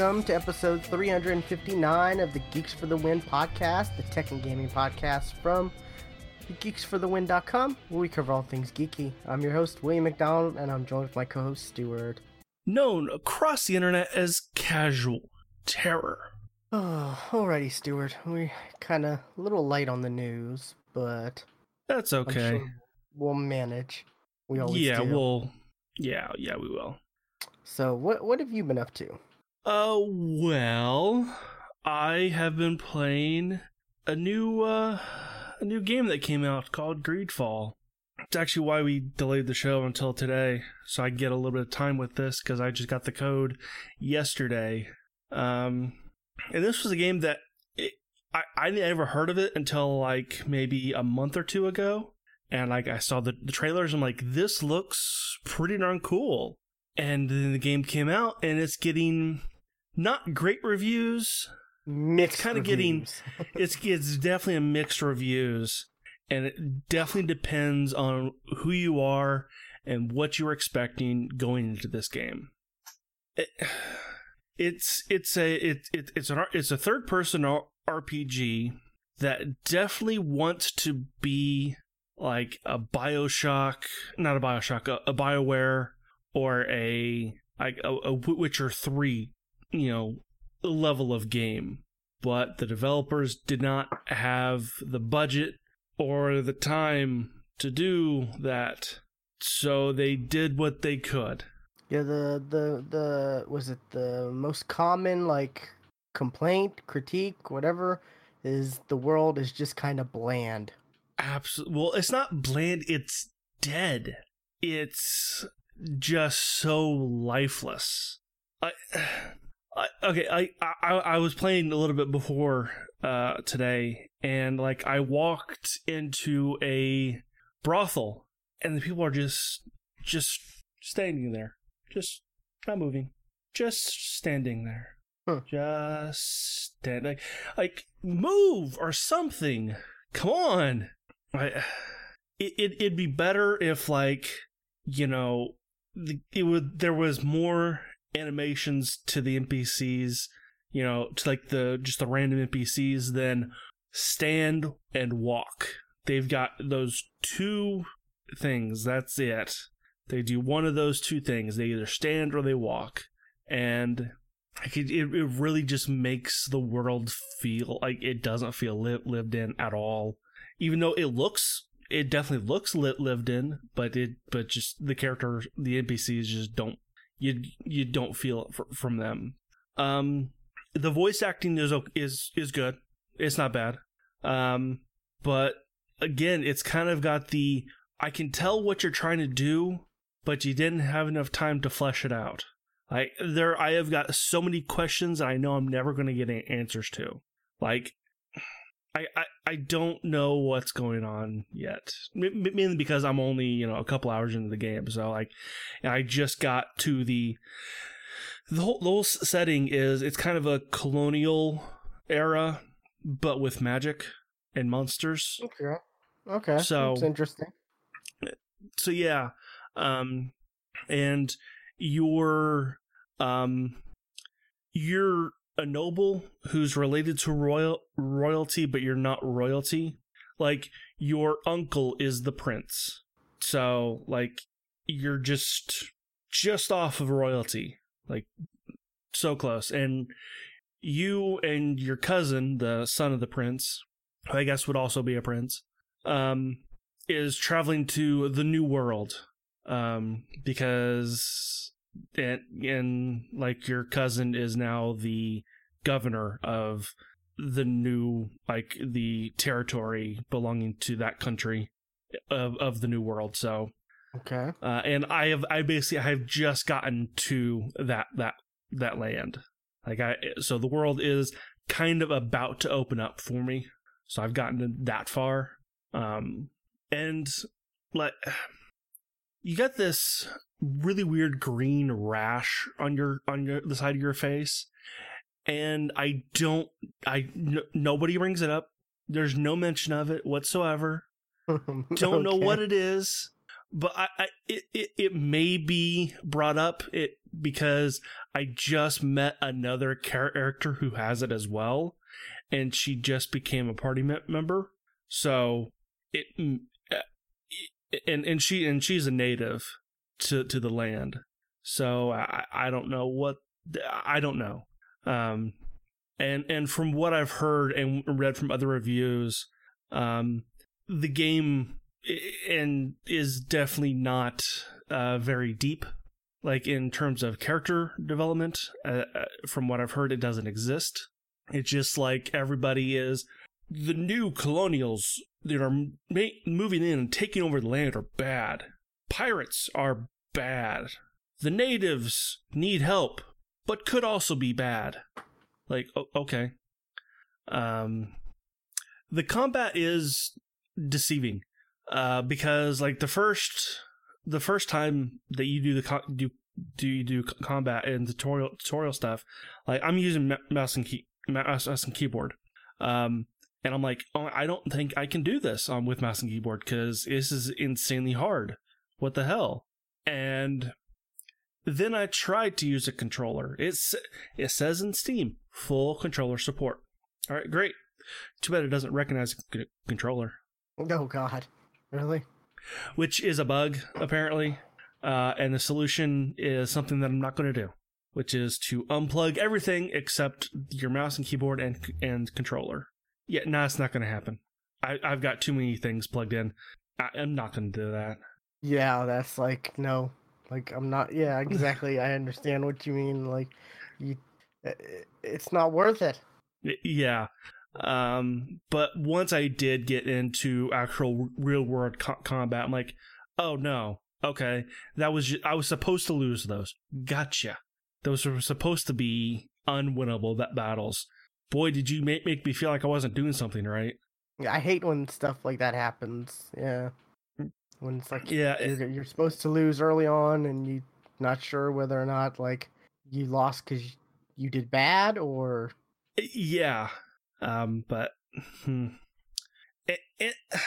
welcome to episode 359 of the Geeks for the Win podcast, the tech and gaming podcast from geeksforthewin.com, where we cover all things geeky. I'm your host, William McDonald, and I'm joined with my co host, Stuart. Known across the internet as Casual Terror. Oh, alrighty, Stuart. We're kind of a little light on the news, but That's okay. sure we'll manage. We always yeah, do. we'll. Yeah, yeah, we will. So, what what have you been up to? Uh, well, I have been playing a new, uh, a new game that came out called Greedfall. It's actually why we delayed the show until today, so I get a little bit of time with this because I just got the code yesterday. Um, and this was a game that it, I I never heard of it until like maybe a month or two ago, and like I saw the, the trailers. I'm like, this looks pretty darn cool. And then the game came out, and it's getting not great reviews. Mixed kinda getting- It's it's definitely a mixed reviews, and it definitely depends on who you are and what you're expecting going into this game. It, it's it's a it, it it's an it's a third person RPG that definitely wants to be like a Bioshock, not a Bioshock, a, a Bioware or a like a, a Witcher three, you know, level of game. But the developers did not have the budget or the time to do that, so they did what they could. Yeah, the the the was it the most common like complaint, critique, whatever is the world is just kind of bland. Absolutely. Well, it's not bland. It's dead. It's just so lifeless. I, I okay. I, I I was playing a little bit before uh today, and like I walked into a brothel, and the people are just just standing there, just not moving, just standing there, Huh. just stand like like move or something. Come on. I, it, it it'd be better if like you know the, it would there was more animations to the NPCs you know to like the just the random NPCs then stand and walk. They've got those two things. That's it. They do one of those two things. They either stand or they walk. And like it, it, really just makes the world feel like it doesn't feel li- lived in at all. Even though it looks it definitely looks li- lived in but it but just the character the npcs just don't you you don't feel it fr- from them. Um the voice acting is is is good. It's not bad. Um but again it's kind of got the i can tell what you're trying to do but you didn't have enough time to flesh it out. Like there i have got so many questions i know i'm never going to get answers to. Like I, I, I don't know what's going on yet. M- mainly because I'm only you know a couple hours into the game, so like I just got to the the whole, the whole setting is it's kind of a colonial era, but with magic and monsters. Okay. Okay. So- it's interesting. So yeah, um, and you're um you're a noble who's related to royal royalty, but you're not royalty. Like your uncle is the prince, so like you're just just off of royalty, like so close. And you and your cousin, the son of the prince, who I guess would also be a prince, um, is traveling to the new world, um, because and, and like your cousin is now the governor of the new like the territory belonging to that country of of the new world so Okay. uh and i have i basically i have just gotten to that that that land. Like i so the world is kind of about to open up for me. So i've gotten that far. Um and like you got this really weird green rash on your on your the side of your face and i don't i n- nobody brings it up there's no mention of it whatsoever don't know what it is but I, I it, it it may be brought up it because I just met another character who has it as well, and she just became a party me- member. So it uh, and and she and she's a native to to the land. So I I don't know what I don't know. Um, and and from what I've heard and read from other reviews, um, the game and is definitely not uh, very deep. Like in terms of character development, uh, uh, from what I've heard, it doesn't exist. It's just like everybody is the new colonials that are ma- moving in and taking over the land are bad. Pirates are bad. The natives need help, but could also be bad. Like, okay. Um, the combat is deceiving, uh, because like the first, the first time that you do the co- do do you do combat and tutorial tutorial stuff, like I'm using mouse and key mouse and keyboard, um, and I'm like, oh, I don't think I can do this um, with mouse and keyboard because this is insanely hard. What the hell? And then I tried to use a controller. It's it says in Steam full controller support. All right, great. Too bad it doesn't recognize a controller. Oh God, really? Which is a bug apparently, uh, and the solution is something that I'm not going to do, which is to unplug everything except your mouse and keyboard and and controller. Yeah, no, it's not going to happen. I, I've got too many things plugged in. I, I'm not going to do that. Yeah, that's like no, like I'm not. Yeah, exactly. I understand what you mean. Like, you, it's not worth it. Yeah. Um, but once I did get into actual real world co- combat, I'm like, oh no, okay, that was just, I was supposed to lose those. Gotcha. Those were supposed to be unwinnable that battles boy, did you make make me feel like I wasn't doing something right. Yeah, I hate when stuff like that happens. Yeah, when it's like yeah, you're, you're supposed to lose early on, and you're not sure whether or not like you lost because you did bad or yeah. Um, but hmm. it, it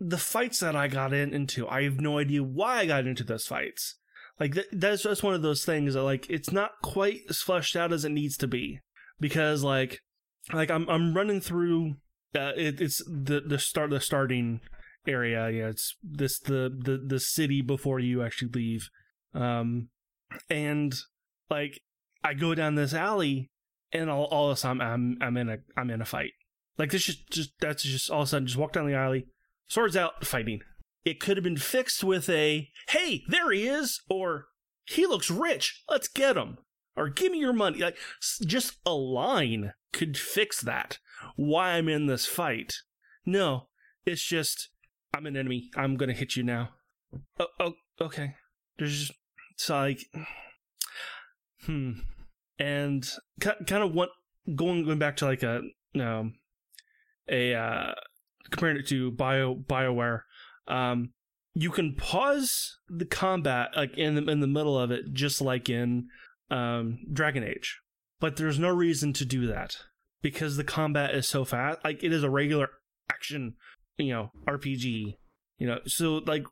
the fights that I got in, into, I have no idea why I got into those fights. Like th- that's just one of those things that like it's not quite as fleshed out as it needs to be because like like I'm I'm running through uh, it, it's the the start the starting area yeah it's this the the the city before you actually leave um and like I go down this alley and all, all of a sudden I'm I'm in a I'm in a fight like this just just that's just all of a sudden just walk down the alley swords out fighting it could have been fixed with a hey there he is or he looks rich let's get him or give me your money. Like just a line could fix that. Why I'm in this fight? No, it's just I'm an enemy. I'm gonna hit you now. Oh, oh okay. There's just it's like hmm, and kind of what going going back to like a um a uh comparing it to Bio Bioware. Um, you can pause the combat like in the in the middle of it, just like in um, Dragon Age, but there's no reason to do that because the combat is so fast. Like it is a regular action, you know, RPG. You know, so like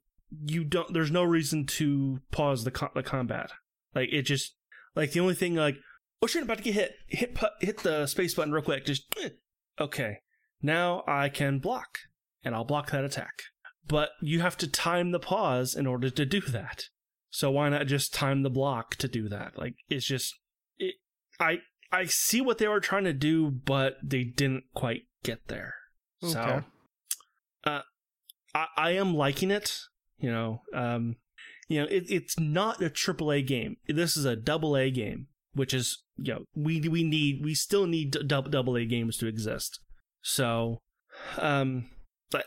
you don't. There's no reason to pause the co- the combat. Like it just like the only thing like oh shit, I'm about to get hit. Hit hit the space button real quick. Just okay. Now I can block, and I'll block that attack. But you have to time the pause in order to do that. So why not just time the block to do that? Like it's just it, I I see what they were trying to do, but they didn't quite get there. Okay. So uh I I am liking it, you know. Um you know, it, it's not a triple A game. This is a double A game, which is you know, we we need we still need double double A games to exist. So um but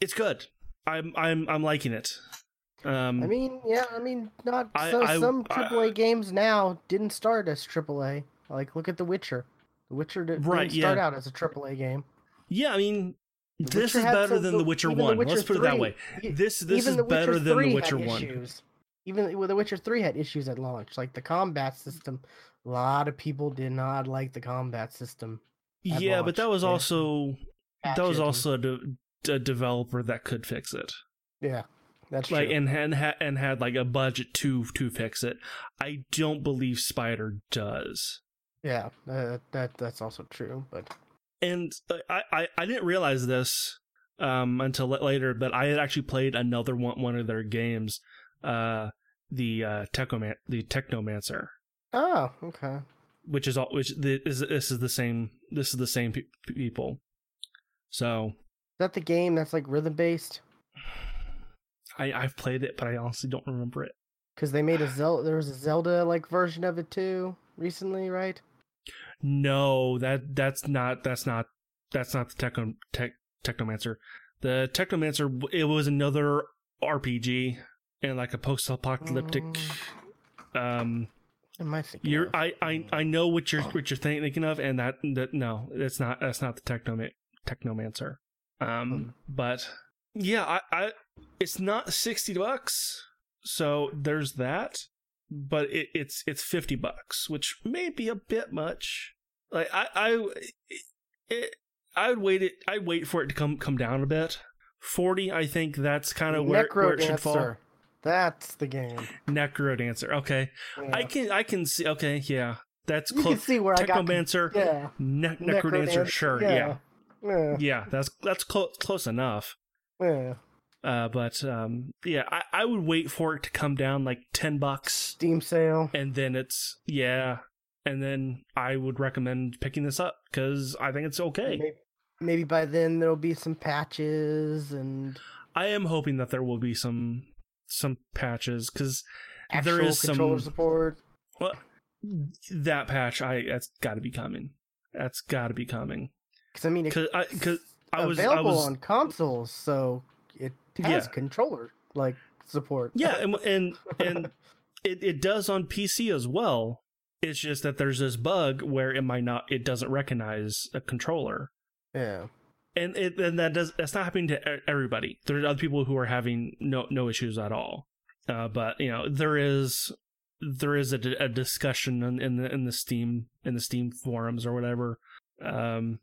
it's good. I'm I'm I'm liking it. Um, I mean, yeah, I mean, not I, so, I, some AAA I, games now didn't start as AAA. Like, look at The Witcher. The Witcher did, right, didn't start yeah. out as a AAA game. Yeah, I mean, the this Witcher is better than The Witcher One. The Witcher Let's put it that way. This this is better than The Witcher One. Issues. Even well, The Witcher Three had issues at launch, like the combat system. A lot of people did not like the combat system. Yeah, launch. but that was yeah. also that was also a, de- a developer that could fix it. Yeah, That's like true. and and ha- and had like a budget to to fix it. I don't believe Spider does. yeah, uh, that that's also true. But And I I, I didn't realize this um until later, but I had actually played another one one of their games, uh the uh Technoman- the Technomancer, oh, okay. which is all which the, is this is the same this is the same pe- people. So Is that the game that's like rhythm based? I I've played it, but I honestly don't remember it. Because they made a Zelda. There was a Zelda like version of it too recently, right? No, that that's not that's not that's not the Techno tech, Technomancer. The Technomancer it was another RPG and like a post-apocalyptic. Um, Am I thinking? you're of? I, I I know what you're what you're thinking of, and that that no, that's not that's not the Techno Technomancer. Um, but yeah, I I it's not sixty bucks, so there's that. But it, it's it's fifty bucks, which may be a bit much. Like I I it, I would wait it. I'd wait for it to come come down a bit. Forty, I think that's kind of where, where it should fall. That's the game. Necro Dancer. Okay, Yeah. I can I can see. Okay, yeah, that's you can close. see where I got. Technomancer, Yeah. ne- Necrodancer. Sure, yeah. Yeah. yeah, That's that's close close enough. Yeah. Uh, but um, yeah, I, I would wait for it to come down like ten bucks, Steam sale. and then it's yeah, and then I would recommend picking this up because I think it's okay. Maybe, maybe by then there'll be some patches and I am hoping that there will be some some patches because there is controller some support. well, that patch. I that's got to be coming. That's got to be coming Because I mean, because I I was I was on consoles, so it has Yeah. controller like support. yeah and and and it, it does on PC as well. It's just that there's this bug where it might not it doesn't recognize a controller. yeah. And it and that does that's not happening to everybody. There's other people who are having no no issues at all. Uh, but you know there is there is a, a discussion in, in the in the Steam in the Steam forums or whatever, um,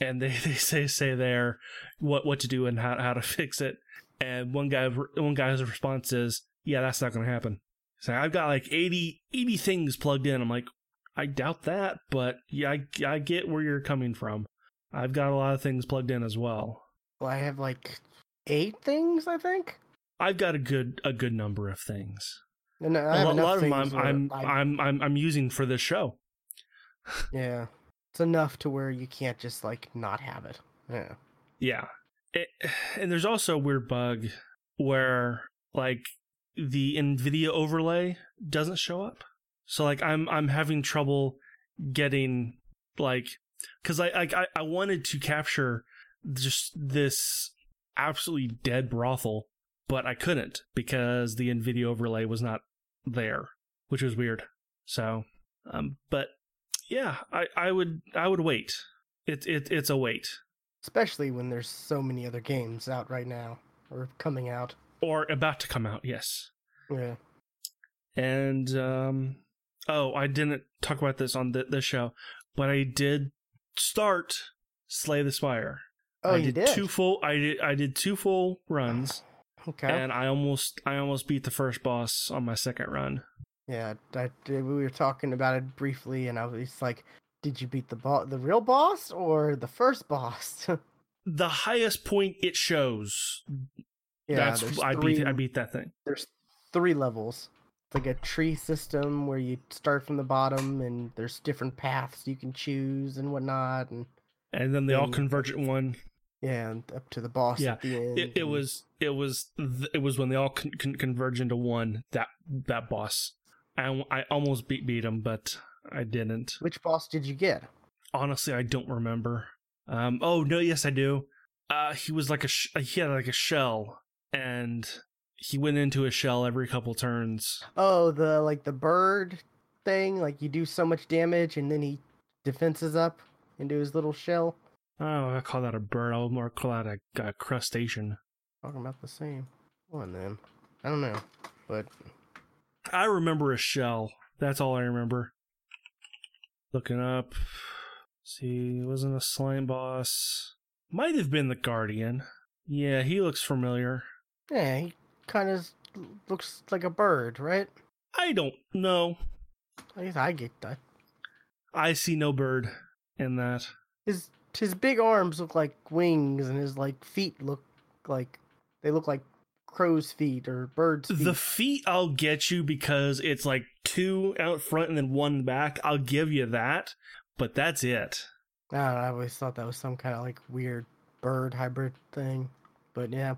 and they, they say say there what what to do and how how to fix it. And one guy one guy's response is, "Yeah, that's not going to happen." So I've got like 80, 80 things plugged in. I'm like, I doubt that, but yeah, I, I get where you're coming from. I've got a lot of things plugged in as well. Well, I have like eight things, I think. I've got a good a good number of things. And I A have lo- enough lot of them I'm I'm, I- I'm I'm I'm using for this show. yeah, it's enough to where you can't just like not have it. Yeah. Yeah. It, and there's also a weird bug where like the Nvidia overlay doesn't show up. So like I'm I'm having trouble getting like I, I I- I wanted to capture just this absolutely dead brothel, but I couldn't because the Nvidia overlay was not there, which was weird. So um but yeah, I I would I would wait. It it it's a wait. Especially when there's so many other games out right now or coming out. or about to come out yes Yeah. and um oh i didn't talk about this on the, the show but i did start slay the spire Oh, I you did, did. two full i did i did two full runs Okay. and i almost i almost beat the first boss on my second run Yeah, I, we were talking about it briefly, and I was like, "Did you beat the boss, the real boss, or the first boss?" the highest point it shows yeah, that's i three, beat i beat that thing There's three levels. It's like a tree system where you start from the bottom, and there's different paths you can choose and whatnot, and and then they all Mm. converge at one yeah, and up to the boss Yeah, at the end. it, it and- was it was it was when they all con- con- converge into one that that boss I, I almost beat beat him but i didn't Which boss did you get? honestly i don't remember um oh no yes i do uh he was like a sh- he had like a shell and he went into a shell every couple turns Oh, the like the bird thing. Like you do so much damage, and then he defenses up into his little shell. oh i call that a bird i'll more call that a, a crustacean Talking about the same one then. I don't know, but i remember a shell that's all i remember looking up see it wasn't a slime boss might have been the guardian yeah he looks familiar yeah, he kind of looks like a bird, right? I don't know. I guess I get that. I see no bird in that. His his big arms look like wings, and his like feet look like they look like crow's feet or bird's feet. The feet I'll get you because it's like two out front and then one back. I'll give you that, but that's it. I, know, I always thought that was some kind of like weird bird hybrid thing, but yeah,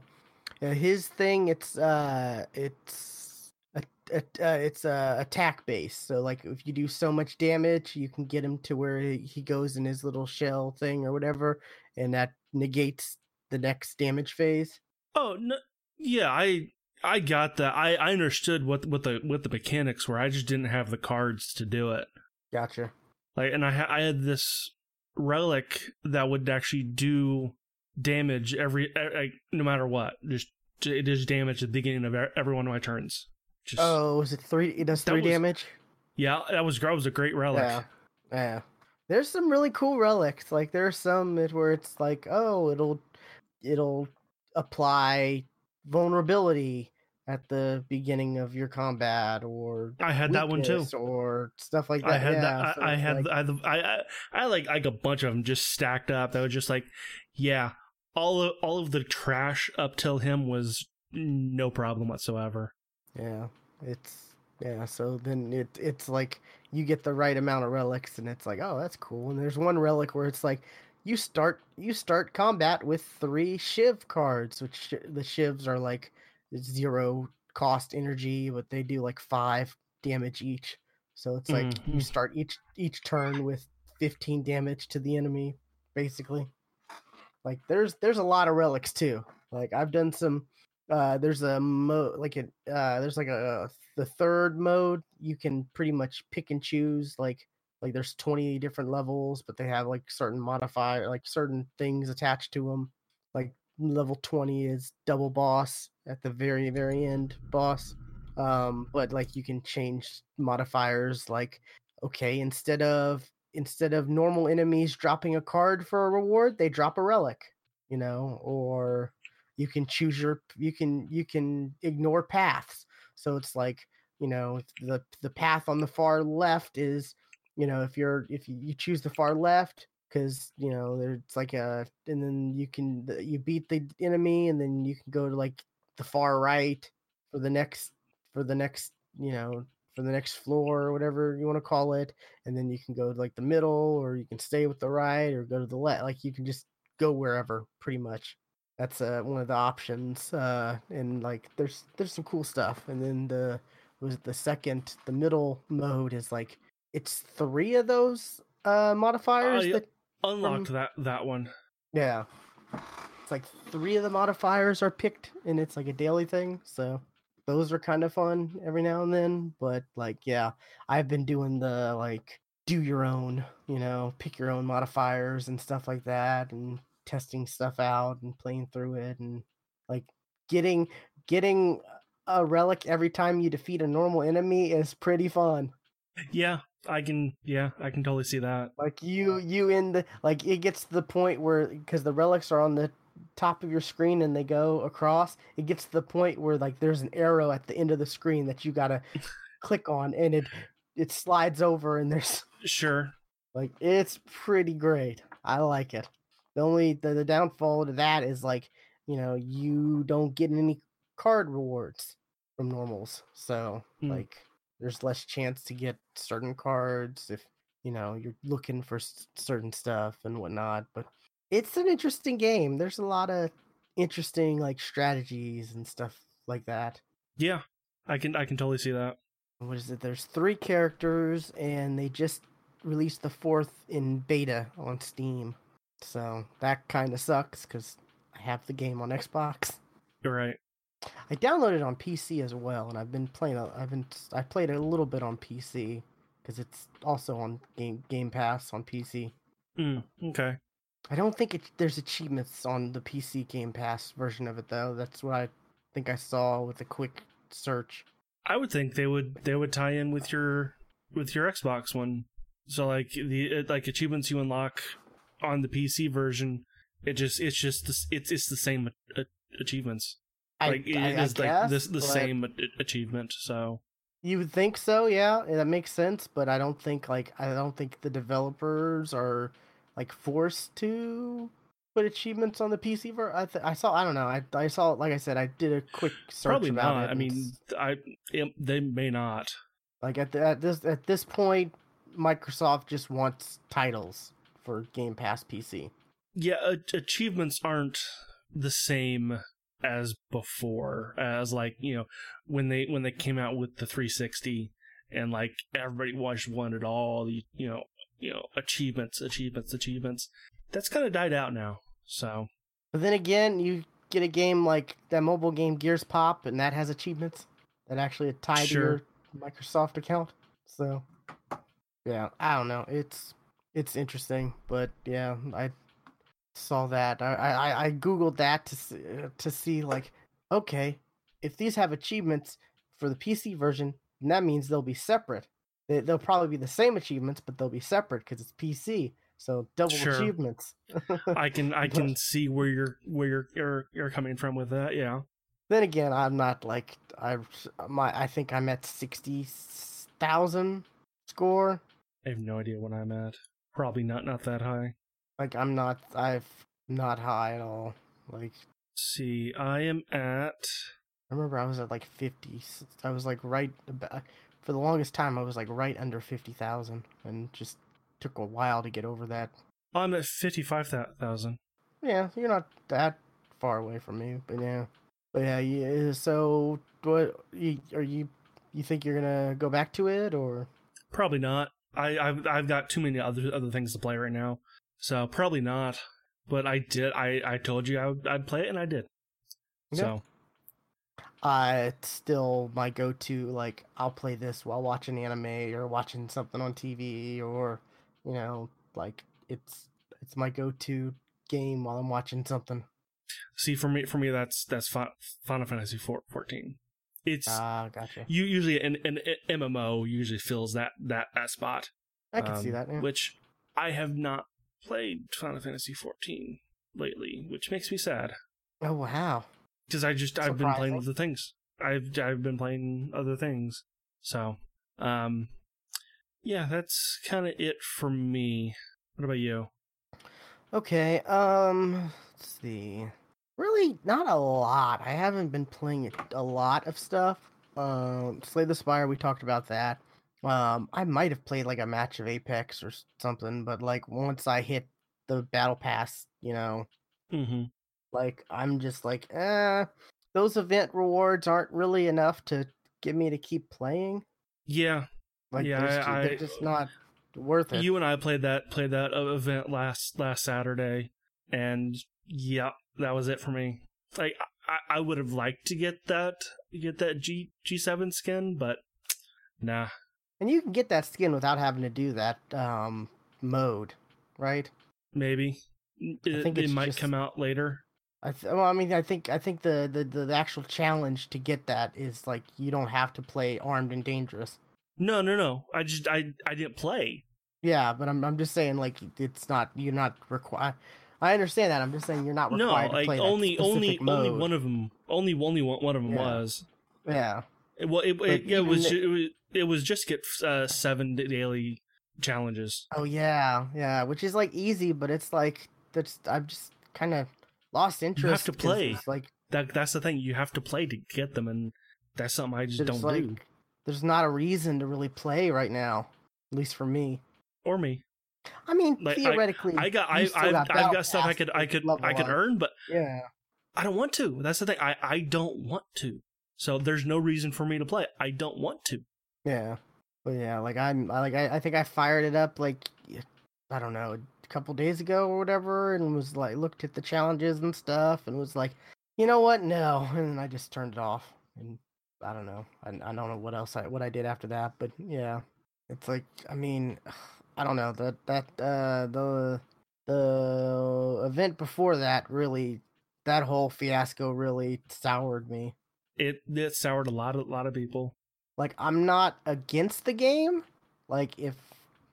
yeah his thing it's uh it's a, a, uh, it's a attack base. So like if you do so much damage, you can get him to where he goes in his little shell thing or whatever, and that negates the next damage phase. Oh no, yeah, I I got that. I I understood what what the what the mechanics were. I just didn't have the cards to do it. Gotcha. Like, and I I had this relic that would actually do damage every like no matter what. Just it does damage at the beginning of every one of my turns. Just, oh, is it three? It does three was, damage. Yeah, that was that was a great relic. Yeah, yeah. There's some really cool relics. Like there's some where it's like, oh, it'll it'll apply vulnerability at the beginning of your combat or I had that one too or stuff like that. I had yeah, that so I, I had like, I, I I like like a bunch of them just stacked up that was just like yeah all of all of the trash up till him was no problem whatsoever. Yeah. It's yeah, so then it it's like you get the right amount of relics and it's like, oh, that's cool. And there's one relic where it's like you start you start combat with three shiv cards, which the shivs are like zero cost energy, but they do like five damage each. So it's like Mhm. you start each each turn with 15 damage to the enemy, basically. Like there's there's a lot of relics too. Like I've done some uh there's a mode like a uh there's like a the third mode you can pretty much pick and choose like like there's 20 different levels but they have like certain modifier like certain things attached to them like level 20 is double boss at the very very end boss um but like you can change modifiers like okay instead of instead of normal enemies dropping a card for a reward they drop a relic you know or you can choose your you can you can ignore paths. So it's like you know the the path on the far left is you know if you're if you, choose the far left because you know it's like a and then you can you beat the enemy and then you can go to like the far right for the next for the next you know for the next floor or whatever you want to call it and then you can go to like the middle or you can stay with the right or go to the left like you can just go wherever pretty much. That's uh, one of the options uh and like there's there's some cool stuff and then the was the second the middle mode is like it's three of those uh modifiers that Unlocked that that one. yeah. It's like three of the modifiers are picked and it's like a daily thing so those are kind of fun every now and then but like yeah i've been doing the like do your own you know pick your own modifiers and stuff like that and testing stuff out and playing through it and like getting getting a relic every time you defeat a normal enemy is pretty fun. Yeah, I can. Yeah, I can totally see that. like you you in the like it gets to the point where because the relics are on the top of your screen and they go across it gets to the point where like there's an arrow at the end of the screen that you gotta click on and it it slides over and there's Sure. like it's pretty great i like it the only the, the downfall to that is like you know you don't get any card rewards from normals so Hmm. like there's less chance to get certain cards if you know you're looking for s- certain stuff and whatnot but it's an interesting game there's a lot of interesting like strategies and stuff like that Yeah, I can. I can totally see that. what is it there's three characters and they just released the fourth in beta on steam so that kind of sucks because i have the game on xbox You're right. I downloaded it on pc as well and i've been playing a- i've been i played it a little bit on pc because it's also on game game pass on pc Mm, okay. i don't think it, there's achievements on the pc game pass version of it though that's what i think i saw with a quick search I would think they would. They would tie in with your with your Xbox one. So like the uh, like achievements you unlock on the PC version, it just it's just the, it's it's the same uh, achievements. I, Like it I- I is like guess, this the same achievement. So You would think so, yeah. That makes sense, but I don't think like I don't think the developers are like forced to put achievements on the PC. Ver- I th- I saw I don't know. I I saw like I said I did a quick search probably about not. it. I mean, I it, they may not. like at the, at this at this point, Microsoft just wants titles for Game Pass PC. Yeah, achievements aren't the same as before. As like you know when they when they came out with the 360 and like everybody was wanted all the you know you know achievements, achievements, achievements. That's kind of died out now. So But then again, you get a game like that mobile game Gears Pop, and that has achievements that actually tie Sure. to your Microsoft account. So, yeah, I don't know. It's it's interesting, but yeah, I saw that. I I, I googled that to see, uh, to see like, okay, if these have achievements for the PC version, then that means they'll be separate. They, they'll probably be the same achievements, but they'll be separate because it's PC. So double Sure. achievements. I can I can see where you're where you're you're, you're coming from with that. Yeah. Then again, I'm not like I my I think I'm at sixty thousand score. I have no idea what I'm at. Probably not not that high. Like I'm not I've not high at all. Like see, I am at I remember I was at like fifty. I was like right about, for the longest time. I was like right under fifty thousand, and just took a while to get over that. I'm at fifty five thousand. Yeah, you're not that far away from me, but yeah, but yeah. yeah so what you, are you? You think you're gonna go back to it or? Probably not. I, I've I've got too many other other things to play right now, so probably not. But I did. I I told you I would, I'd play it, and I did. Yeah. So uh it's still my go-to like i'll play this while watching anime or watching something on tv or you know like it's it's my go-to game while i'm watching something see for me for me that's that's Fi- Final Fantasy 4, 14. It's ah gotcha you usually an, an MMO usually fills that that that spot. i can see um, that yeah. Which I have not played Final Fantasy 14 lately, which makes me sad oh wow because I just I've been playing Surprising. other things. I've I've been playing other things. So, um, yeah, that's kind of it for me. What about you? okay um let's see really not a lot i haven't been playing a lot of stuff um slay the spire we talked about that um i might have played like a match of apex or something but like once i hit the battle pass you know Mm-hmm. like i'm just like eh those event rewards aren't really enough to get me to keep playing Yeah, like Yeah, there's ju- I- they're just not worth it you and I played that played that uh, event last last Saturday, and yeah, that was it for me. Like I, I would have liked to get that get that G G seven skin, but nah. And you can get that skin without having to do that um mode right Maybe it, think it might just- come out later. I th- well, I mean, I think I think the, the the actual challenge to get that is like you don't have to play armed and dangerous. No, no, no. I just I I didn't play. Yeah, but I'm I'm just saying like it's not you're not required. I understand that. I'm just saying you're not No, required to like only only specific only one of them only only one, one of them Yeah. was. Yeah, well, it, But it, yeah, it was it was it was just get uh, seven daily challenges. Oh yeah, yeah, which is like easy, but it's like that's I'm just kind of lost interest. to 'cause play. Like That that's the thing. You have to play to get them, and that's something I just don't like do. there's not a reason to really play right now, at least for me. Or me. I mean, Like, theoretically, I got I I've, got I've got stuff I could I could I could earn, but Yeah, I don't want to. That's the thing. I I don't want to. So there's no reason for me to play. I don't want to. yeah, but yeah, like I'm like I, I think I fired it up like I don't know a couple days ago or whatever, and was like looked at the challenges and stuff, and was like, you know what, no, and then I just turned it off, and I don't know, I, I don't know what else I what I did after that, but yeah, it's like I mean, I don't know. That that uh the the event before that really that whole fiasco really soured me. It it soured a lot of a lot of people. like I'm not against the game. Like if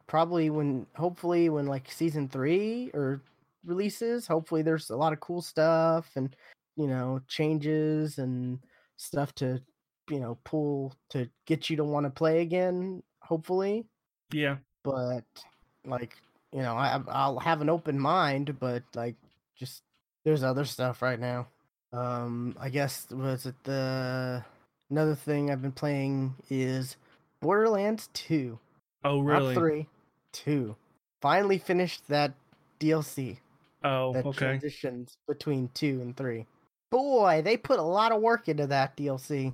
probably when hopefully when like season 3 or releases, hopefully there's a lot of cool stuff and you know changes and stuff to you know pull to get you to want to play again. Hopefully, Yeah. but like you know I I'll have an open mind, but like just there's other stuff right now. Um, I guess was it the another thing I've been playing is Borderlands Two. Oh, really? Not three, two. Finally finished that DLC Oh, that okay. transitions between two and three. Boy, they put a lot of work into that DLC.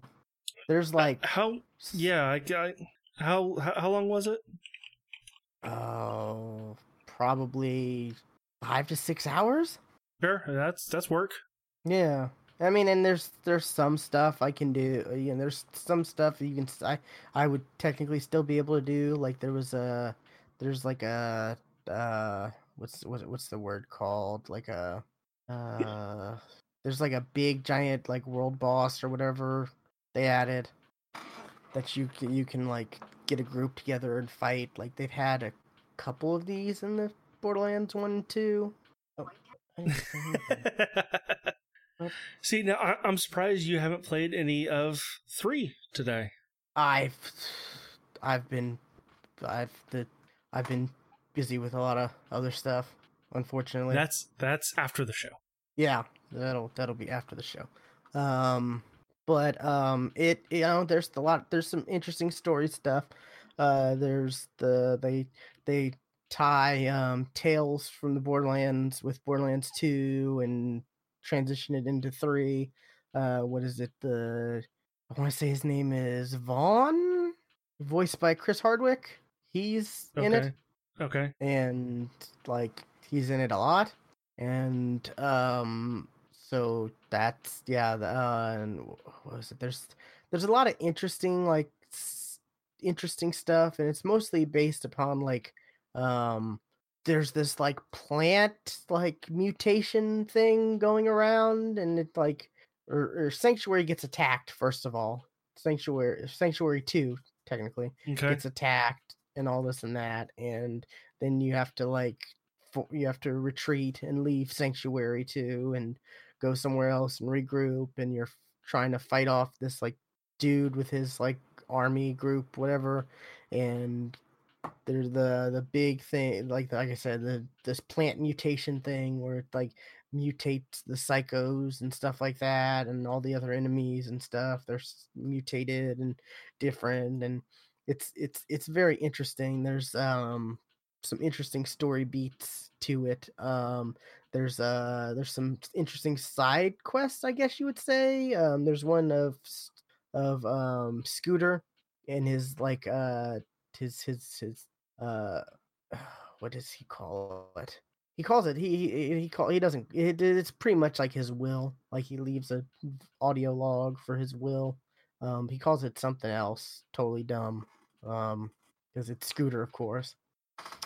There's like, How? Yeah. I, I how how how long was it? oh, probably five to six hours. Sure. That's that's work. Yeah, I mean, and there's there's some stuff I can do. uh, You know, there's some stuff you can I I would technically still be able to do. Like there was a there's like a uh what's what's the word called? Like a uh there's like a big giant like world boss or whatever they added that you you can like get a group together and fight. Like they've had a couple of these in the Borderlands one and two. Oh, I didn't say anything. What? See, now I, I'm surprised you haven't played any of three today. I've I've been I've the I've been busy with a lot of other stuff, unfortunately. That's that's after the show. yeah, that'll that'll be after the show. Um but um it you know there's a lot there's some interesting story stuff. Uh there's the they they tie um tales from the Borderlands with Borderlands 2 and transition it into 3. Uh what is it the I want to say his name is Vaughn, voiced by Chris Hardwick. He's in it Okay. Okay. and like he's in it a lot and um so that's yeah the, uh and what was it there's there's a lot of interesting like s- interesting stuff and it's mostly based upon like um there's this like plant like mutation thing going around and it like or, or sanctuary gets attacked first of all sanctuary sanctuary 2 technically Okay. gets attacked and all this and that and then you have to like you have to retreat and leave sanctuary 2 and go somewhere else and regroup and you're f- trying to fight off this like dude with his like army group whatever and there's the the big thing like like i said the this plant mutation thing where it like mutates the psychos and stuff like that and all the other enemies and stuff they're mutated and different and it's it's it's very interesting. There's um some interesting story beats to it um there's uh there's some interesting side quests i guess you would say um there's one of of um scooter and his like uh his his his uh what does he call it he calls it he he, he call he doesn't it, it's pretty much like his will like he leaves a audio log for his will um he calls it something else totally dumb um because it's scooter of course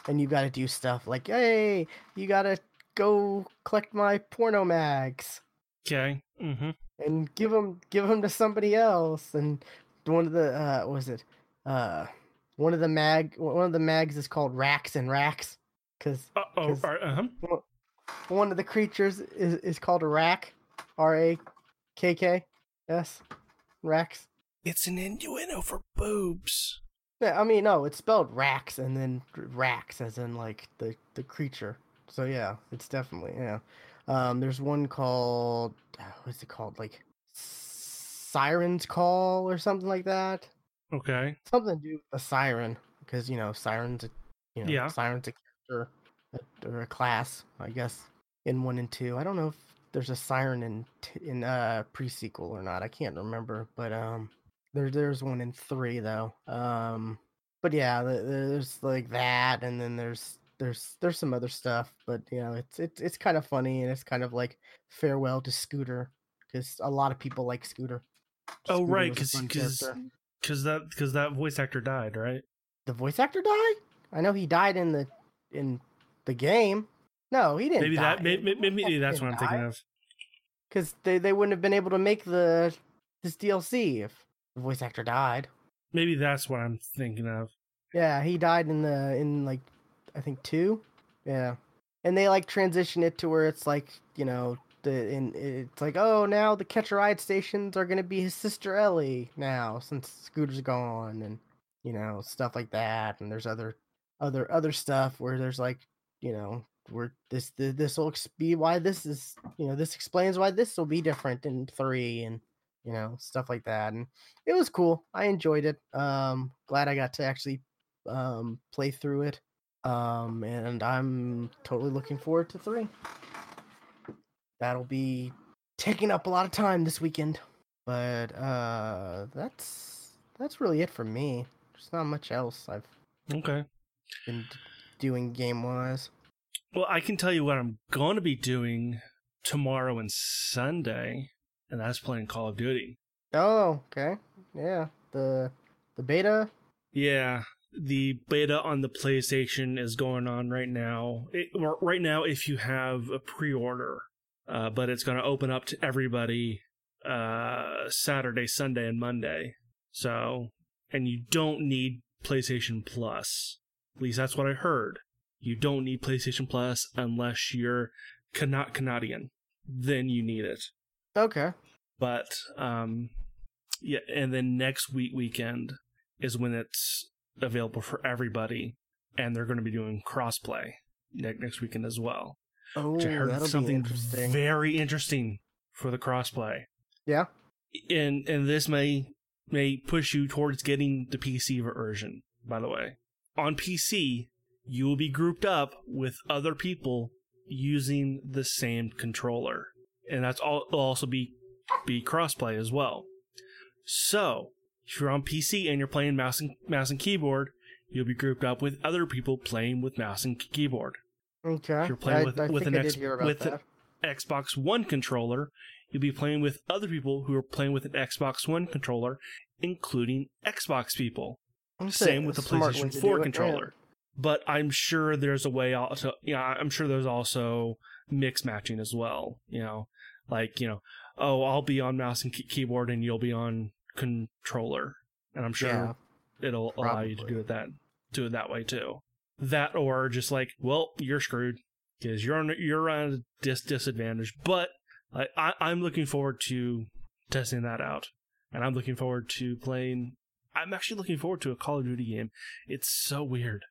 and you got to do stuff like hey you got to go collect my porno mags Okay. Mm-hmm. and give them give them to somebody else and one of the uh what was it uh one of the mag one of the mags is called racks and racks because Uh oh. 'Cause- Uh-huh. one of the creatures is, is called a rack r-a-k-k-s racks It's an innuendo for boobs. Yeah, I mean, no, it's spelled Rax and then r- Rax as in like the the creature. So yeah, it's definitely yeah. Um, there's one called ah, what's it called? Like Siren's Call or something like that. Okay. Something to do with a siren because you know sirens, a, you know, Yeah. sirens a character or a class, I guess. In one and two, I don't know if there's a siren in t- in uh pre sequel or not. I can't remember, but um, there there's one in three though. Um, but yeah, there's like that, and then there's there's there's some other stuff, but you know, it's it's it's kind of funny and it's kind of like farewell to Scooter because a lot of people like Scooter. Oh, Scooter right, was a 'cause- fun 'cause- character. Because that because that voice actor died, right? the voice actor died. I know he died in the in the game. No, he didn't. Maybe that maybe, maybe that's what I'm thinking of. Because they they wouldn't have been able to make the this DLC if the voice actor died. Maybe that's what I'm thinking of. Yeah, he died in the in like I think two. Yeah, and they like transition it to where it's like you know and it's like oh now the catch a ride stations are gonna be his sister Ellie now since Scooter's gone and you know stuff like that and there's other other other stuff where there's like you know where this this will be why this is you know this explains why this will be different in three and you know stuff like that and it was cool. I enjoyed it. Um glad i got to actually um play through it. Um and i'm totally looking forward to three that'll be taking up a lot of time this weekend but uh that's that's really it for me there's not much else i've okay been doing game wise well i can tell you what i'm going to be doing tomorrow and sunday and that's playing Call of Duty. Oh, okay. Yeah. The the beta? Yeah. The beta on the PlayStation is going on right now. It, right now, if you have a pre-order, uh, but it's going to open up to everybody uh, Saturday, Sunday, and Monday. So, and you don't need PlayStation Plus. At least that's what I heard. You don't need PlayStation Plus unless you're not Canadian. Then you need it. Okay. But um yeah, and then next week weekend is when it's available for everybody and they're going to be doing crossplay next weekend as well. Oh, I heard something interesting. very interesting for the crossplay. Yeah. And and this may may push you towards getting the PC version, by the way. On PC, you will be grouped up with other people using the same controller and that's all It'll also be be crossplay as well. So if you're on PC and you're playing mouse and mouse and keyboard, you'll be grouped up with other people playing with mouse and keyboard. Okay. If you're playing with I with an X, with an Xbox One controller, you'll be playing with other people who are playing with an Xbox One controller, including Xbox people. I'm Same with the PlayStation 4 controller. But I'm sure there's a way also. Yeah, I'm sure there's also mix matching as well. You know, like you know, oh, I'll be on mouse and key- keyboard and you'll be on controller, and I'm sure yeah, it'll probably. allow you to do it that do it that way too. That or just like, well, you're screwed because you're on you're on a dis- disadvantage. But I, I I'm looking forward to testing that out, and I'm looking forward to playing. I'm actually looking forward to a Call of Duty game. It's so weird.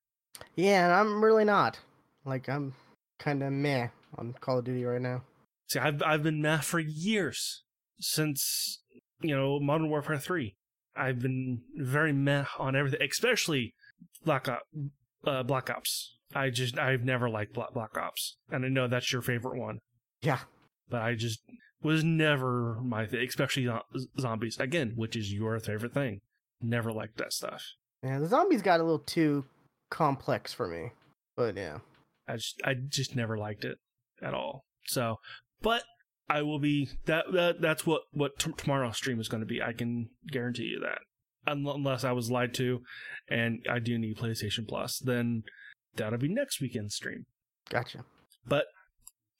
Yeah, and I'm really not. Like I'm kind of meh on Call of Duty right now. See, I've I've been meh for years since you know Modern Warfare Three. I've been very meh on everything, especially Black Ops. Uh, Black Ops. I just I've never liked Black, Black Ops, and I know that's your favorite one. Yeah, but I just was never my thing, especially zombies again, which is your favorite thing. Never liked that stuff. Yeah, the zombies got a little too complex for me, but yeah, I just I just never liked it at all. So but I will be that, that that's what what t- tomorrow's stream is going to be. I can guarantee you that. Unless I was lied to, and I do need PlayStation Plus, then that'll be next weekend's stream. Gotcha. But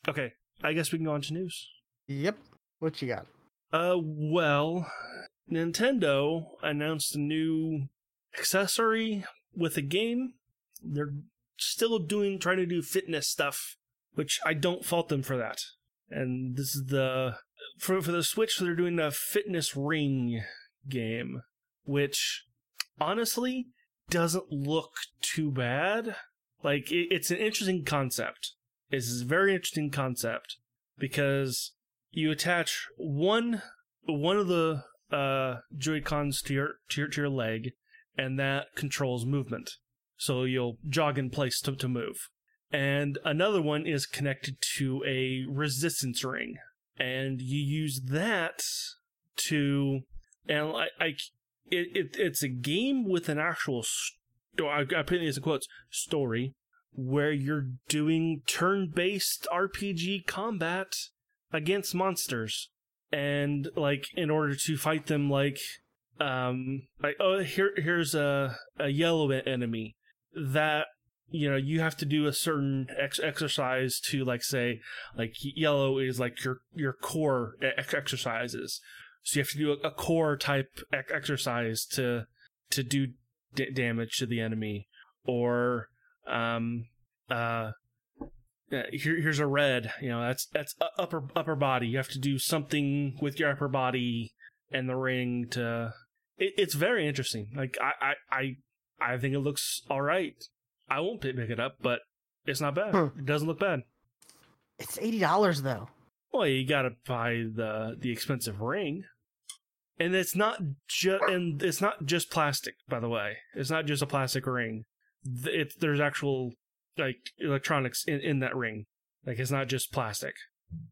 okay, I guess we can go on to news. Yep. What you got? Uh, well, Nintendo announced a new accessory with a game. They're still doing trying to do fitness stuff, which I don't fault them for that and this is the for for the Switch. They're doing a fitness ring game, which honestly doesn't look too bad. Like it, it's an interesting concept. It's a very interesting concept because you attach one one of the uh, Joy Cons to your, to your to your leg, and that controls movement. So you'll jog in place to, to move and another one is connected to a resistance ring and you use that to and like it, it it's a game with an actual I, I put these in quotes story where you're doing turn-based RPG combat against monsters. And like in order to fight them like um like oh here here's a a yellow enemy that you know you have to do a certain ex- exercise to like say like yellow is like your your core ex- exercises so you have to do a, a core type ex- exercise to to do d- damage to the enemy or um uh here, here's a red. You know, that's that's upper upper body. You have to do something with your upper body and the ring to. It, it's very interesting. Like I, I I I think it looks all right. I won't pick pick it up, but it's not bad. Hmm. It doesn't look bad. It's eighty dollars though. Well, you gotta buy the the expensive ring, and it's not just and it's not just plastic. By the way, it's not just a plastic ring. It's there's actual like electronics in, in that ring. Like it's not just plastic.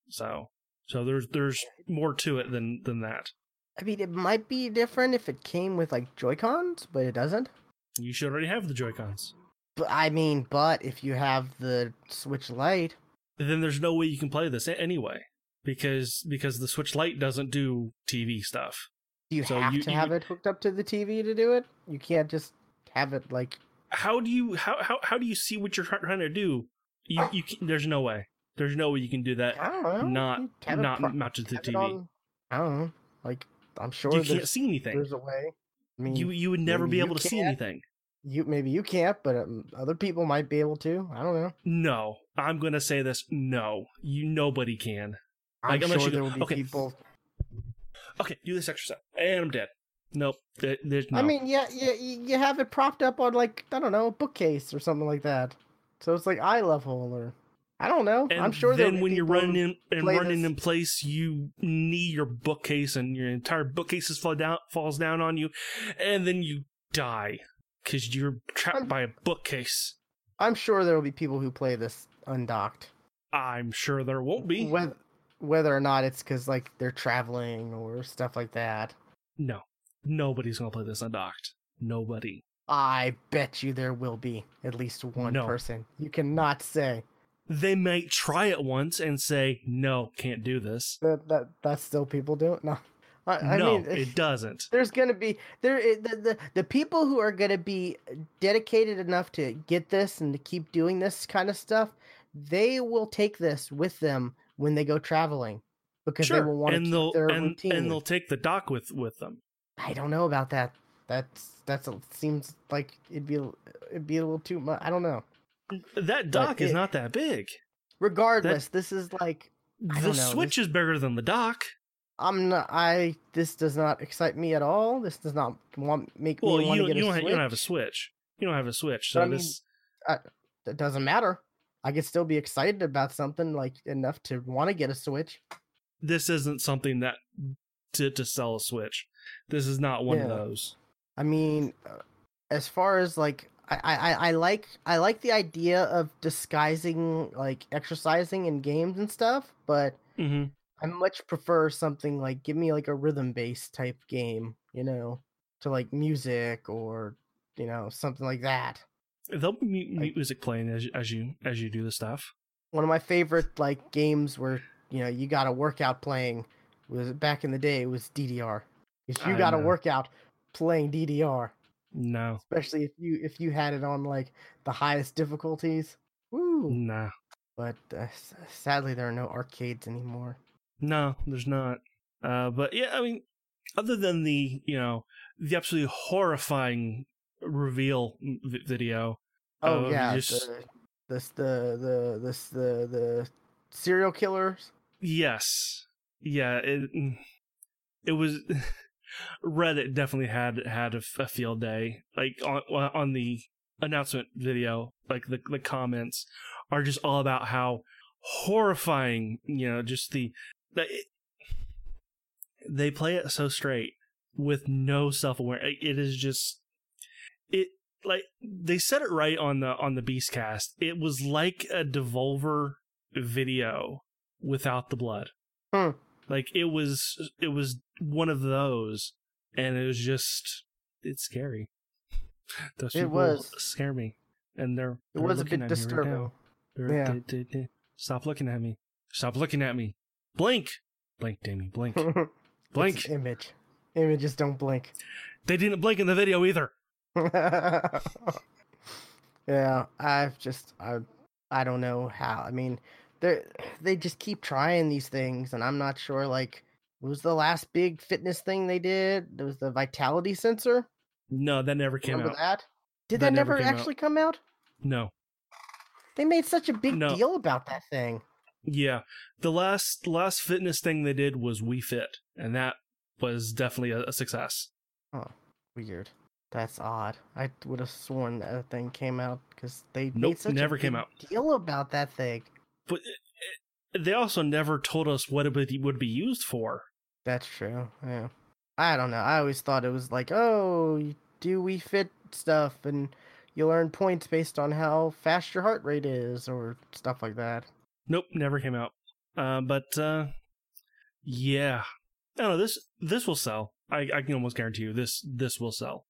So so there's there's more to it than than that. I mean, it might be different if it came with like Joy Cons, but it doesn't. You should already have the Joy Cons. But I mean, but if you have the Switch Lite, Then there's no way you can play this anyway because because the Switch Lite doesn't do TV stuff. do you So have you- to you- have it hooked up to the TV to do it? You can't just have it like. how do you how how how do you see what you're trying to do? You you can, there's no way. There's no way you can do that. I don't know. Not not pro- mounted to the TV. on- I don't know. Like I'm sure you can't see anything. there's a way. I mean, You you would never be able to see anything. you maybe you can't, but um, other people might be able to. I don't know. No, I'm gonna say this. No, you nobody can. I'm Like, unless sure you there go- will be okay. people. Okay, do this extra step, and I'm dead. Nope. there- there's no. I mean, yeah, yeah, you you have it propped up on like I don't know, a bookcase or something like that. So it's like eye level, or I don't know. and I'm sure. there'll then when you're running in and running this- in place, you knee your bookcase, and your entire bookcase is fall down falls down on you, and then you die because you're trapped I'm- by a bookcase. I'm sure there will be people who play this undocked. I'm sure there won't be. Whether whether or not it's because like they're traveling or stuff like that. No, nobody's gonna play this undocked. Nobody. I bet you there will be at least one No. person. You cannot say They might try it once and say, "No, can't do this." that that that's still people do it. No, I, I no, mean it doesn't. there's gonna be there the, the the people who are gonna be dedicated enough to get this and to keep doing this kind of stuff. They will take this with them when they go traveling because they will Sure, want to and they'll their and, routine. and they'll take the dock with with them. I don't know about that. That's that's a, seems like it'd be a- it'd be a little too much. I don't know. That dock is it- not that big. Regardless, this is like I The know, Switch is bigger than the dock. I'm not. I this does not excite me at all. This does not want make Well, me want to get a don't, Switch. you don't have a Switch. You don't have a Switch, But so I mean, this That doesn't matter. I could still be excited about something like enough to want to get a Switch. this isn't something that to to sell a Switch. This is not one of those. I mean, uh, as far as like, I, I I like I like the idea of disguising like exercising in games and stuff, but hmm I much prefer something like give me like a rhythm based type game, you know, to like music or you know something like that. There'll be mu- Like- music playing as as you as you do the stuff. One of my favorite like games where you know you got a workout playing was back in the day was DDR. If you I got a workout playing DDR, No, especially if you if you had it on like the highest difficulties. Woo! nah, But uh, sadly, there are no arcades anymore. no. There's not. Uh, but yeah, I mean, other than the you know the absolutely horrifying reveal v- video. Oh of yeah, just- the, this the the this the the serial killers. Yes. Yeah, it mm, it was Reddit definitely had had a, f- a field day. Like on on the announcement video, like the the comments are just all about how horrifying, you know, just the the it, they play it so straight with no self-awareness. It is just it like they said it right on the on the Beastcast. It was like a Devolver video without the blood. Hmm. Like it was it was one of those and it was just it's scary. Those It people was. scare me. And they're, It they're was a bit right disturbing. They're- Yeah. they- they- they- stop looking at me. Stop looking at me. Blink. Blink, Damien. Blink. Blink. Image. Images don't blink. They didn't blink in the video either. yeah, I've just I I don't know how. I mean, they they just keep trying these things, and I'm not sure. Like, what was the last big fitness thing they did? There was the vitality sensor. No, that never came Remember out. that? Did That that, never never, came out. actually come out? No. They made such a big No. deal about that thing. Yeah, the last last fitness thing they did was Wii Fit, and that was definitely a, a success. Oh, weird. That's odd. I would have sworn that thing came out because they Nope, made such never a came out. deal about that thing. But uh, they also never told us what it would would be used for. That's true. Yeah. I don't know. I always thought it was like, oh, do Wii Fit stuff and you'll earn points based on how fast your heart rate is or stuff like that. Nope, never came out. Uh, but uh, yeah, I don't know. This this will sell. I, I can almost guarantee you this this will sell.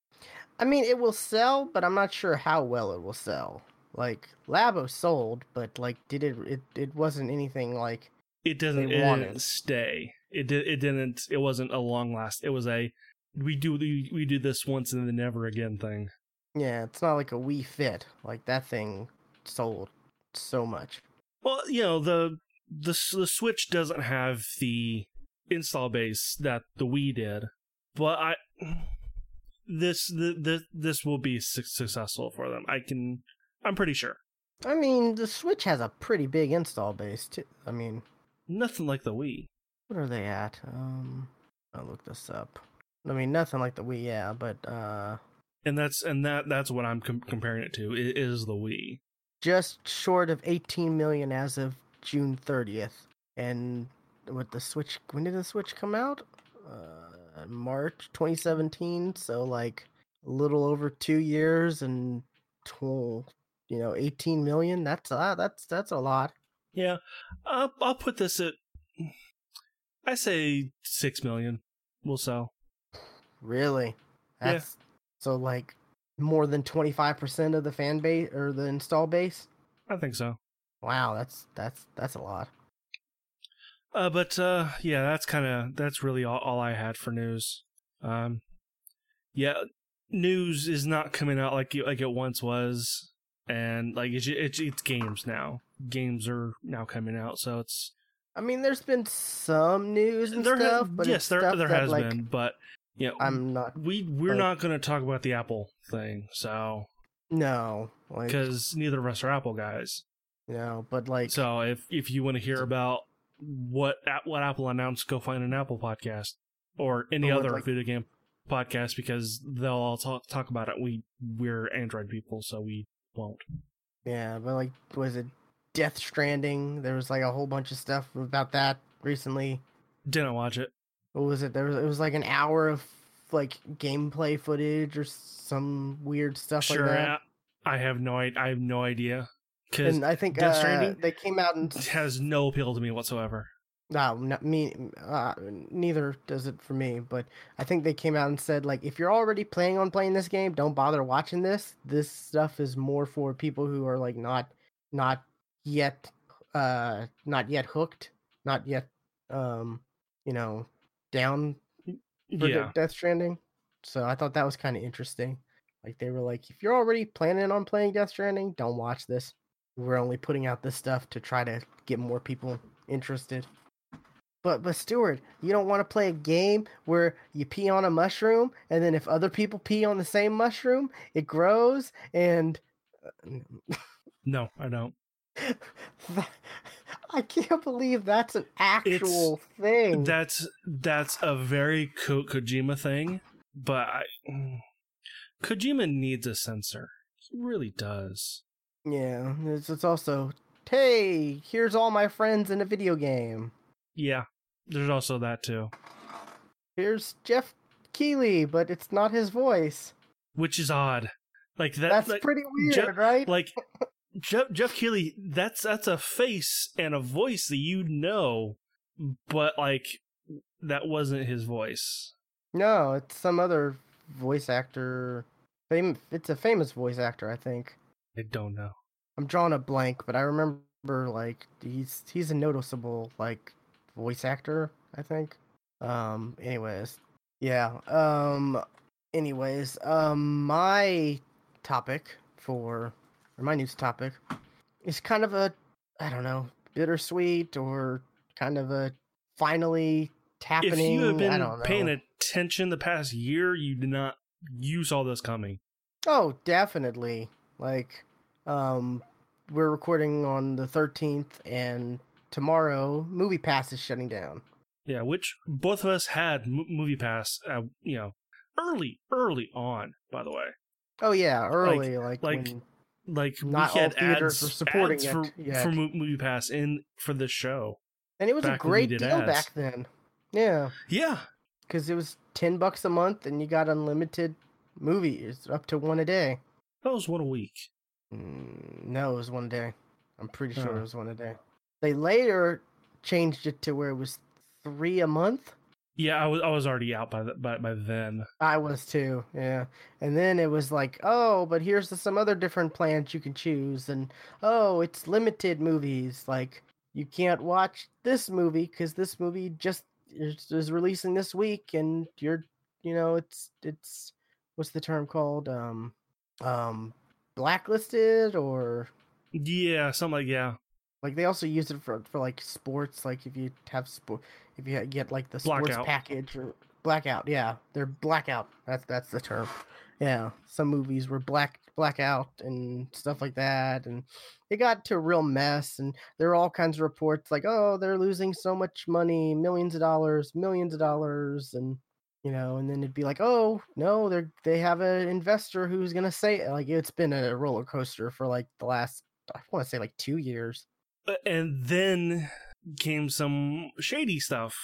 I mean, it will sell, but I'm not sure how well it will sell. Like Labo sold, but like, did it? It it wasn't anything like. It doesn't it want didn't uh, it. stay. It did. It didn't. It wasn't a long last. It was a we do we, we do this once and then never again thing. Yeah, it's not like a Wii Fit. Like that thing sold so much. Well, you know the the the Switch doesn't have the install base that the Wii did, but I this the, the this will be su- successful for them. I can. I'm pretty sure. I mean, the Switch has a pretty big install base too. I mean, Nothing like the Wii. what are they at? Um, I'll look this up. I mean, nothing like the Wii, yeah, but uh, and that's and that that's what I'm com- comparing it to. is the Wii. just short of 18 million as of June 30th. And with the Switch, when did the Switch come out? Uh, March 2017. So like a little over two years and 12, you know 18 million. That's uh, that's that's a lot. Yeah, I'll I'll put this at. I say six million will sell. Really? Yeah. That's so like more than 25% of the fan base or the install base. I think so. Wow, that's that's that's a lot. Uh, but uh, yeah, that's kind of that's really all, all I had for news. Um, yeah, news is not coming out like it- like it once was, and like it's it's, it's games now. Games are now coming out, so it's I mean, there's been some news and there. ha- stuff, but yes, there there has like, been, but you know, I'm not. we we're like- not going to talk about the Apple thing, so No, like because neither of us are Apple guys. no, but like So if if you want to hear about what what Apple announced, go find an Apple podcast or any what, other like- video game podcast because they'll all talk talk about it. We we're Android people, so we won't. yeah, but like was it Death Stranding? There was like a whole bunch of stuff about that recently. Didn't watch it. What was it? There was it was like an hour of like gameplay footage or some weird stuff sure, like that. I, I have no I, I have no idea because And I think Death uh, they came out and it has no appeal to me whatsoever. No, not me. Uh, neither does it for me. But I think they came out and said like, if you're already planning on playing this game, don't bother watching this. This stuff is more for people who are like not, not yet, uh, not yet hooked, not yet, um, you know, down for Yeah, Death Stranding. So I thought that was kind of interesting. Like they were like, if you're already planning on playing Death Stranding, don't watch this. We're only putting out this stuff to try to get more people interested. But but Stuart, you don't want to play a game where you pee on a mushroom and then if other people pee on the same mushroom, it grows and no, I don't. I can't believe that's an actual thing. That's that's a very Ko- Kojima thing, but I, mm, Kojima needs a censor. He really does. Yeah, it's, it's also, hey, here's all my friends in a video game. Yeah, there's also that too, Here's Geoff Keighley, but it's not his voice. which is odd. Like that. That's like, pretty weird, Geoff- right? like Geoff Geoff Keighley. That's that's a face and a voice that you know, but like that wasn't his voice. no, it's some other voice actor. Fam- it's a famous voice actor, I think. I don't know. I'm drawing a blank, but I remember like he's he's a noticeable like voice actor, I think. Um anyways. Yeah. Um anyways, um my topic for or my news topic is kind of a I don't know, bittersweet or kind of a finally happening. If you have been paying attention the past year, you did not. You saw this coming. Oh, definitely. Like, um, we're recording on the 13th, and tomorrow Movie Pass is shutting down. Yeah, which both of us had M- Movie Pass, uh, you know, early, early on. By the way, Oh yeah, early like like when, like Not we all had theaters ads, were supporting ads it for yet. for Mo- Movie Pass in for this show. and it was a back when we great deal ads. back then. Yeah, Yeah, because it was ten bucks a month, and you got unlimited movies up to one a day. That was one a week. Mm, no, it was one day. I'm pretty sure Oh. it was one a day. They later changed it to where it was three a month. Yeah, I was I was already out by the, by by then. I was too, yeah. And then it was like, oh, but here's some other different plans you can choose, and oh, it's limited movies. Like you can't watch this movie because this movie just is, is releasing this week, and you're, you know, it's it's what's the term called? Um, um, blacklisted or Yeah, something like yeah, like they also use it for for like sports. Like if you have sport, if you get like the sports Blackout. package or blackout, yeah, they're blackout. That's that's the term. Yeah, some movies were black blackout and stuff like that, and it got to a real mess. And there were all kinds of reports like, oh, they're losing so much money, millions of dollars, millions of dollars, and you know, and then it'd be like, oh no, they're they have an investor who's gonna say like it's been a roller coaster for like the last I want to say like two years. Uh, and then came some shady stuff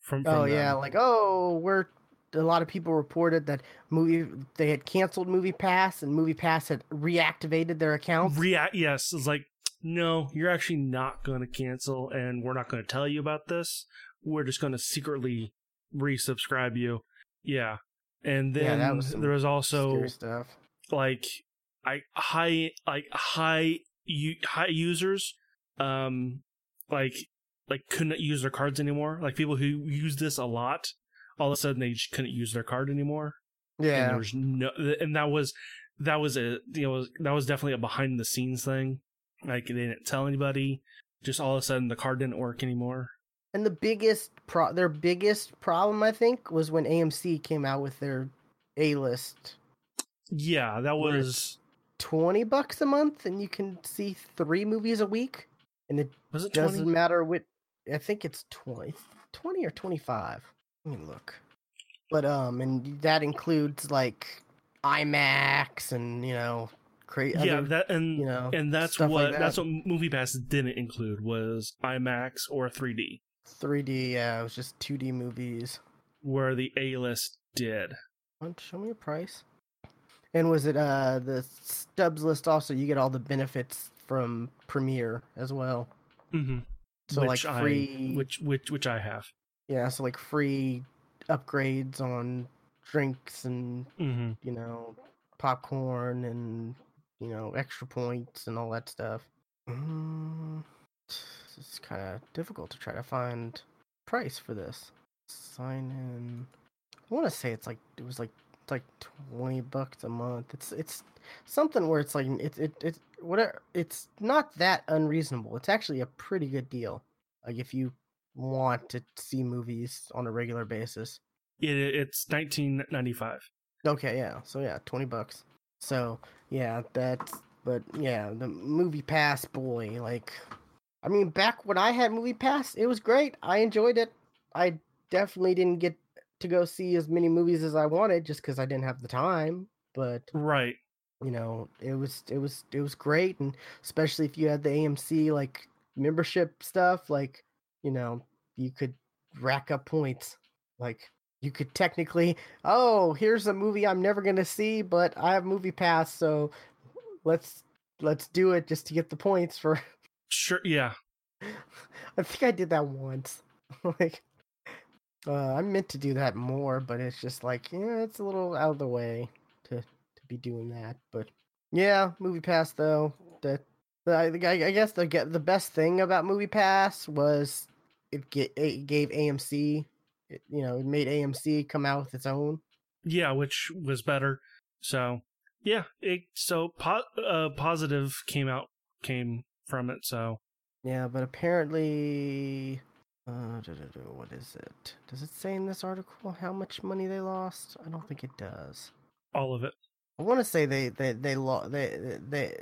from. from Oh yeah, them. like oh, we're a lot of people reported that movie they had canceled Movie Pass and Movie Pass had reactivated their accounts. react. Yes, it's like no, you're actually not going to cancel, and we're not going to tell you about this. We're just going to secretly resubscribe you. Yeah, and then that was there was also stuff. like I high like high u- high users um like like couldn't use their cards anymore. Like people who use this a lot all of a sudden they just couldn't use their card anymore. And Yeah, there was no and that was that was a you know that was definitely a behind the scenes thing. Like they didn't tell anybody. Just all of a sudden the card didn't work anymore and the biggest pro their biggest problem I think was when AMC came out with their A list. yeah that was 20 bucks a month and you can see three movies a week? And it it doesn't 20 matter what i think it's 20 20 or 25 let me look. But um and that includes like imax and you know cra- yeah other, that and you know and that's what like that's what movie pass didn't include was imax or 3d 3d yeah it was just 2d movies where the A list did. Show me a price and was it uh the stubs list also you get all the benefits from premiere as well Mm-hmm. so which like free I, which which which I have. yeah so like free upgrades on drinks and Mm-hmm. you know, popcorn and you know, extra points and all that stuff. Mm, it's kind of difficult to try to find price for this. Sign in. I want to say it's like it was like it's like twenty bucks a month. It's it's something where it's like it's it it's whatever. It's not that unreasonable. It's actually a pretty good deal. Like if you want to see movies on a regular basis. It, it's nineteen ninety five. Okay, yeah. So yeah, twenty bucks. So yeah, that's but yeah, the movie pass boy, like I mean back when I had movie pass, it was great. I enjoyed it. I definitely didn't get to go see as many movies as I wanted just because I didn't have the time. But Right. you know, it was it was it was great and especially if you had the AMC like membership stuff, like, you know, you could rack up points. Like you could technically, oh, here's a movie I'm never gonna see, but I have movie pass, so let's let's do it just to get the points for Sure. Yeah. I think I did that once. like uh, I meant to do that more, but it's just like, yeah, it's a little out of the way to to be doing that. But yeah, Movie Pass though, that I, I I guess the get the best thing about Movie Pass was it get it gave AMC, it, you know, it made AMC come out with its own. Yeah, which was better. So yeah, it so po- uh, positive came out came from it. So Yeah, but apparently, uh, what is it? Does it say in this article how much money they lost? I don't think it does. all of it. I want to say they they they lo- they they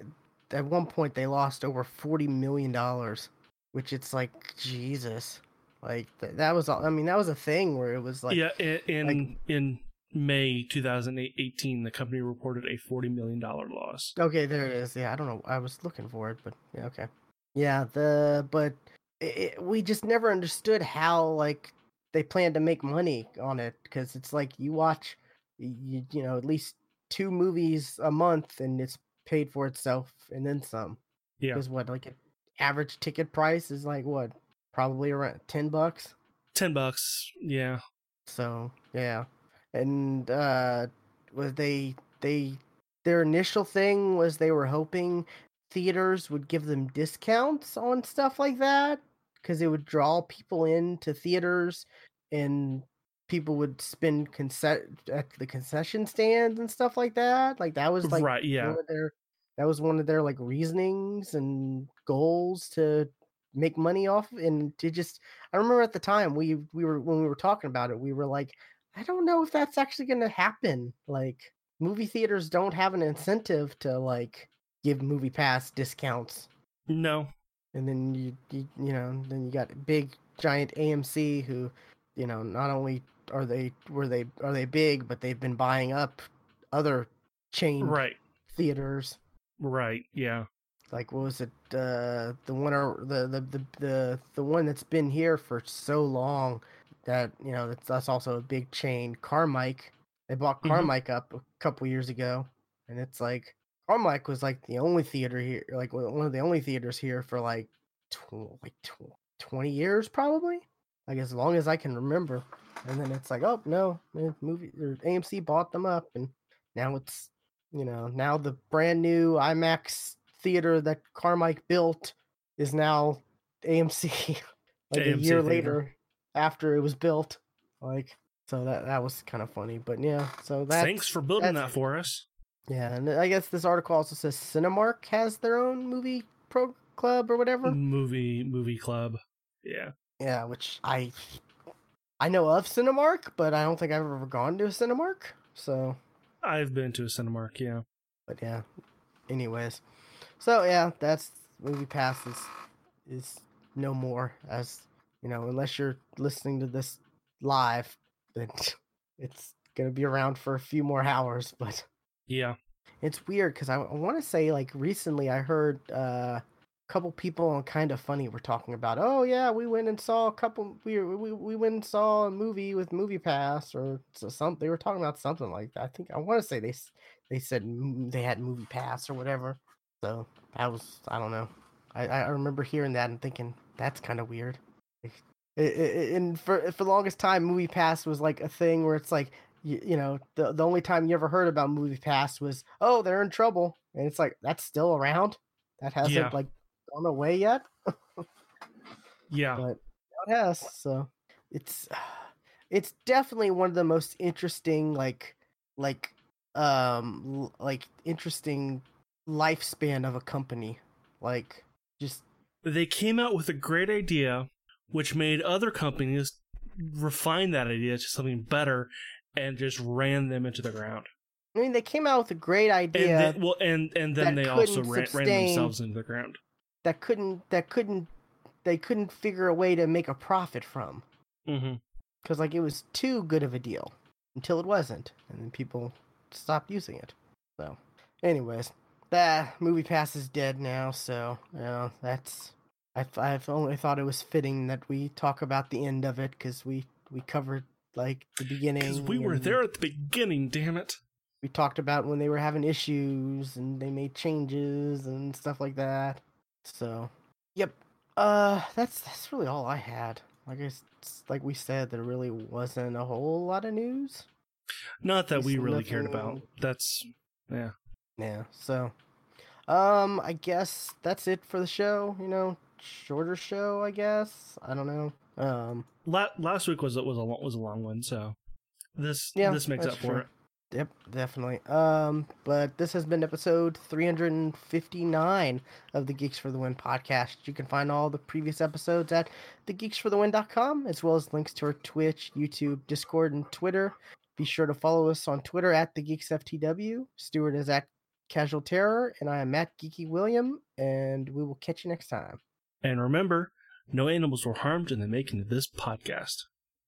at one point they lost over forty million dollars, which it's like Jesus, like th- that was all. I mean, that was a thing where it was like yeah, in in, like- in May 2018, the company reported a 40 million dollar loss. Okay, there it is. Yeah, I don't know. I was looking for it, but yeah, okay. Yeah, the but it, it, we just never understood how like they plan to make money on it because it's like you watch, you you know, at least two movies a month and it's paid for itself and then some. Yeah, Because what like an average ticket price is like what probably around ten bucks. 10 bucks. Yeah, So yeah, and uh, was they they their initial thing was they were hoping theaters would give them discounts on stuff like that because it would draw people into theaters and people would spend concession at the concession stands and stuff like that. Like that was like right. Yeah, one of their that was one of their like reasonings and goals to make money off and to just I remember at the time we we were when we were talking about it we were like I don't know if that's actually going to happen like movie theaters don't have an incentive to like give movie pass discounts. No, and then you, you you know then you got big giant AMC who you know not only are they were they are they big but they've been buying up other chain right, theaters. Right. Yeah, like what was it uh the one or the, the the the the one that's been here for so long that you know that's, that's also a big chain carmike they bought Mhm. carmike up a couple years ago and it's like carmike was like the only theater here like one of the only theaters here for like tw- like tw- 20 years probably like as long as i can remember and then it's like oh no eh, movie or amc bought them up and now it's you know now the brand new imax theater that carmike built is now amc like a year theater. later after it was built like so that that was kind of funny but yeah so that thanks for building that for us. yeah and i guess this article also says cinemark has their own movie pro club or whatever Movie movie club. Yeah, yeah which i i know of cinemark but i don't think i've ever gone to a cinemark so I've been to a Cinemark. Yeah, But yeah. Anyways. So yeah, that's movie pass is is no more as you know, unless you're listening to this live, then it's gonna be around for a few more hours, but yeah. it's weird because I, I want to say like recently I heard uh, a couple people on Kind of Funny were talking about, oh yeah, we went and saw a couple, we we we went and saw a movie with Movie Pass or so some. They were talking about something like that. I think I want to say they they said they had Movie Pass or whatever. So that was I don't know. I I remember hearing that and thinking that's kind of weird. Like, i- i- And for for the longest time, Movie Pass was like a thing where it's like you, you know the the only time you ever heard about movie pass was oh they're in trouble. And it's like that's still around? That hasn't Yeah. like gone away yet? Yeah, but it has so it's it's definitely one of the most interesting like like um like interesting lifespan of a company. Like just they came out with a great idea, which made other companies refine that idea to something better, and just ran them into the ground. i mean they came out with a great idea And then, well, and and then they also ran, ran themselves into the ground. that couldn't that couldn't they couldn't figure a way to make a profit from mm-hmm. because like it was too good of a deal until it wasn't and then people stopped using it so anyways that movie pass is dead now so you know that's I've, I've only thought it was fitting that we talk about the end of it because we we covered like the beginning Because we were there at the beginning. Damn it! we talked about when they were having issues and they made changes and stuff like that so yep uh that's that's really all i had like I, like we said there really wasn't a whole lot of news Not that we really cared about. That's yeah. yeah so um i guess that's it for the show you know shorter show i guess i don't know um La- last week was was a lo- was a long one, so this Yeah, this makes up for true. it. Yep, definitely. Um, but this has been episode 359 of the Geeks for the Win podcast. You can find all the previous episodes at thegeeksforthewin.com, as well as links to our Twitch, YouTube, Discord, and Twitter. Be sure to follow us on Twitter at the Geeks FTW. Stuart is at Casual Terror, and I am Matt Geeky William, and we will catch you next time. And remember, no animals were harmed in the making of this podcast.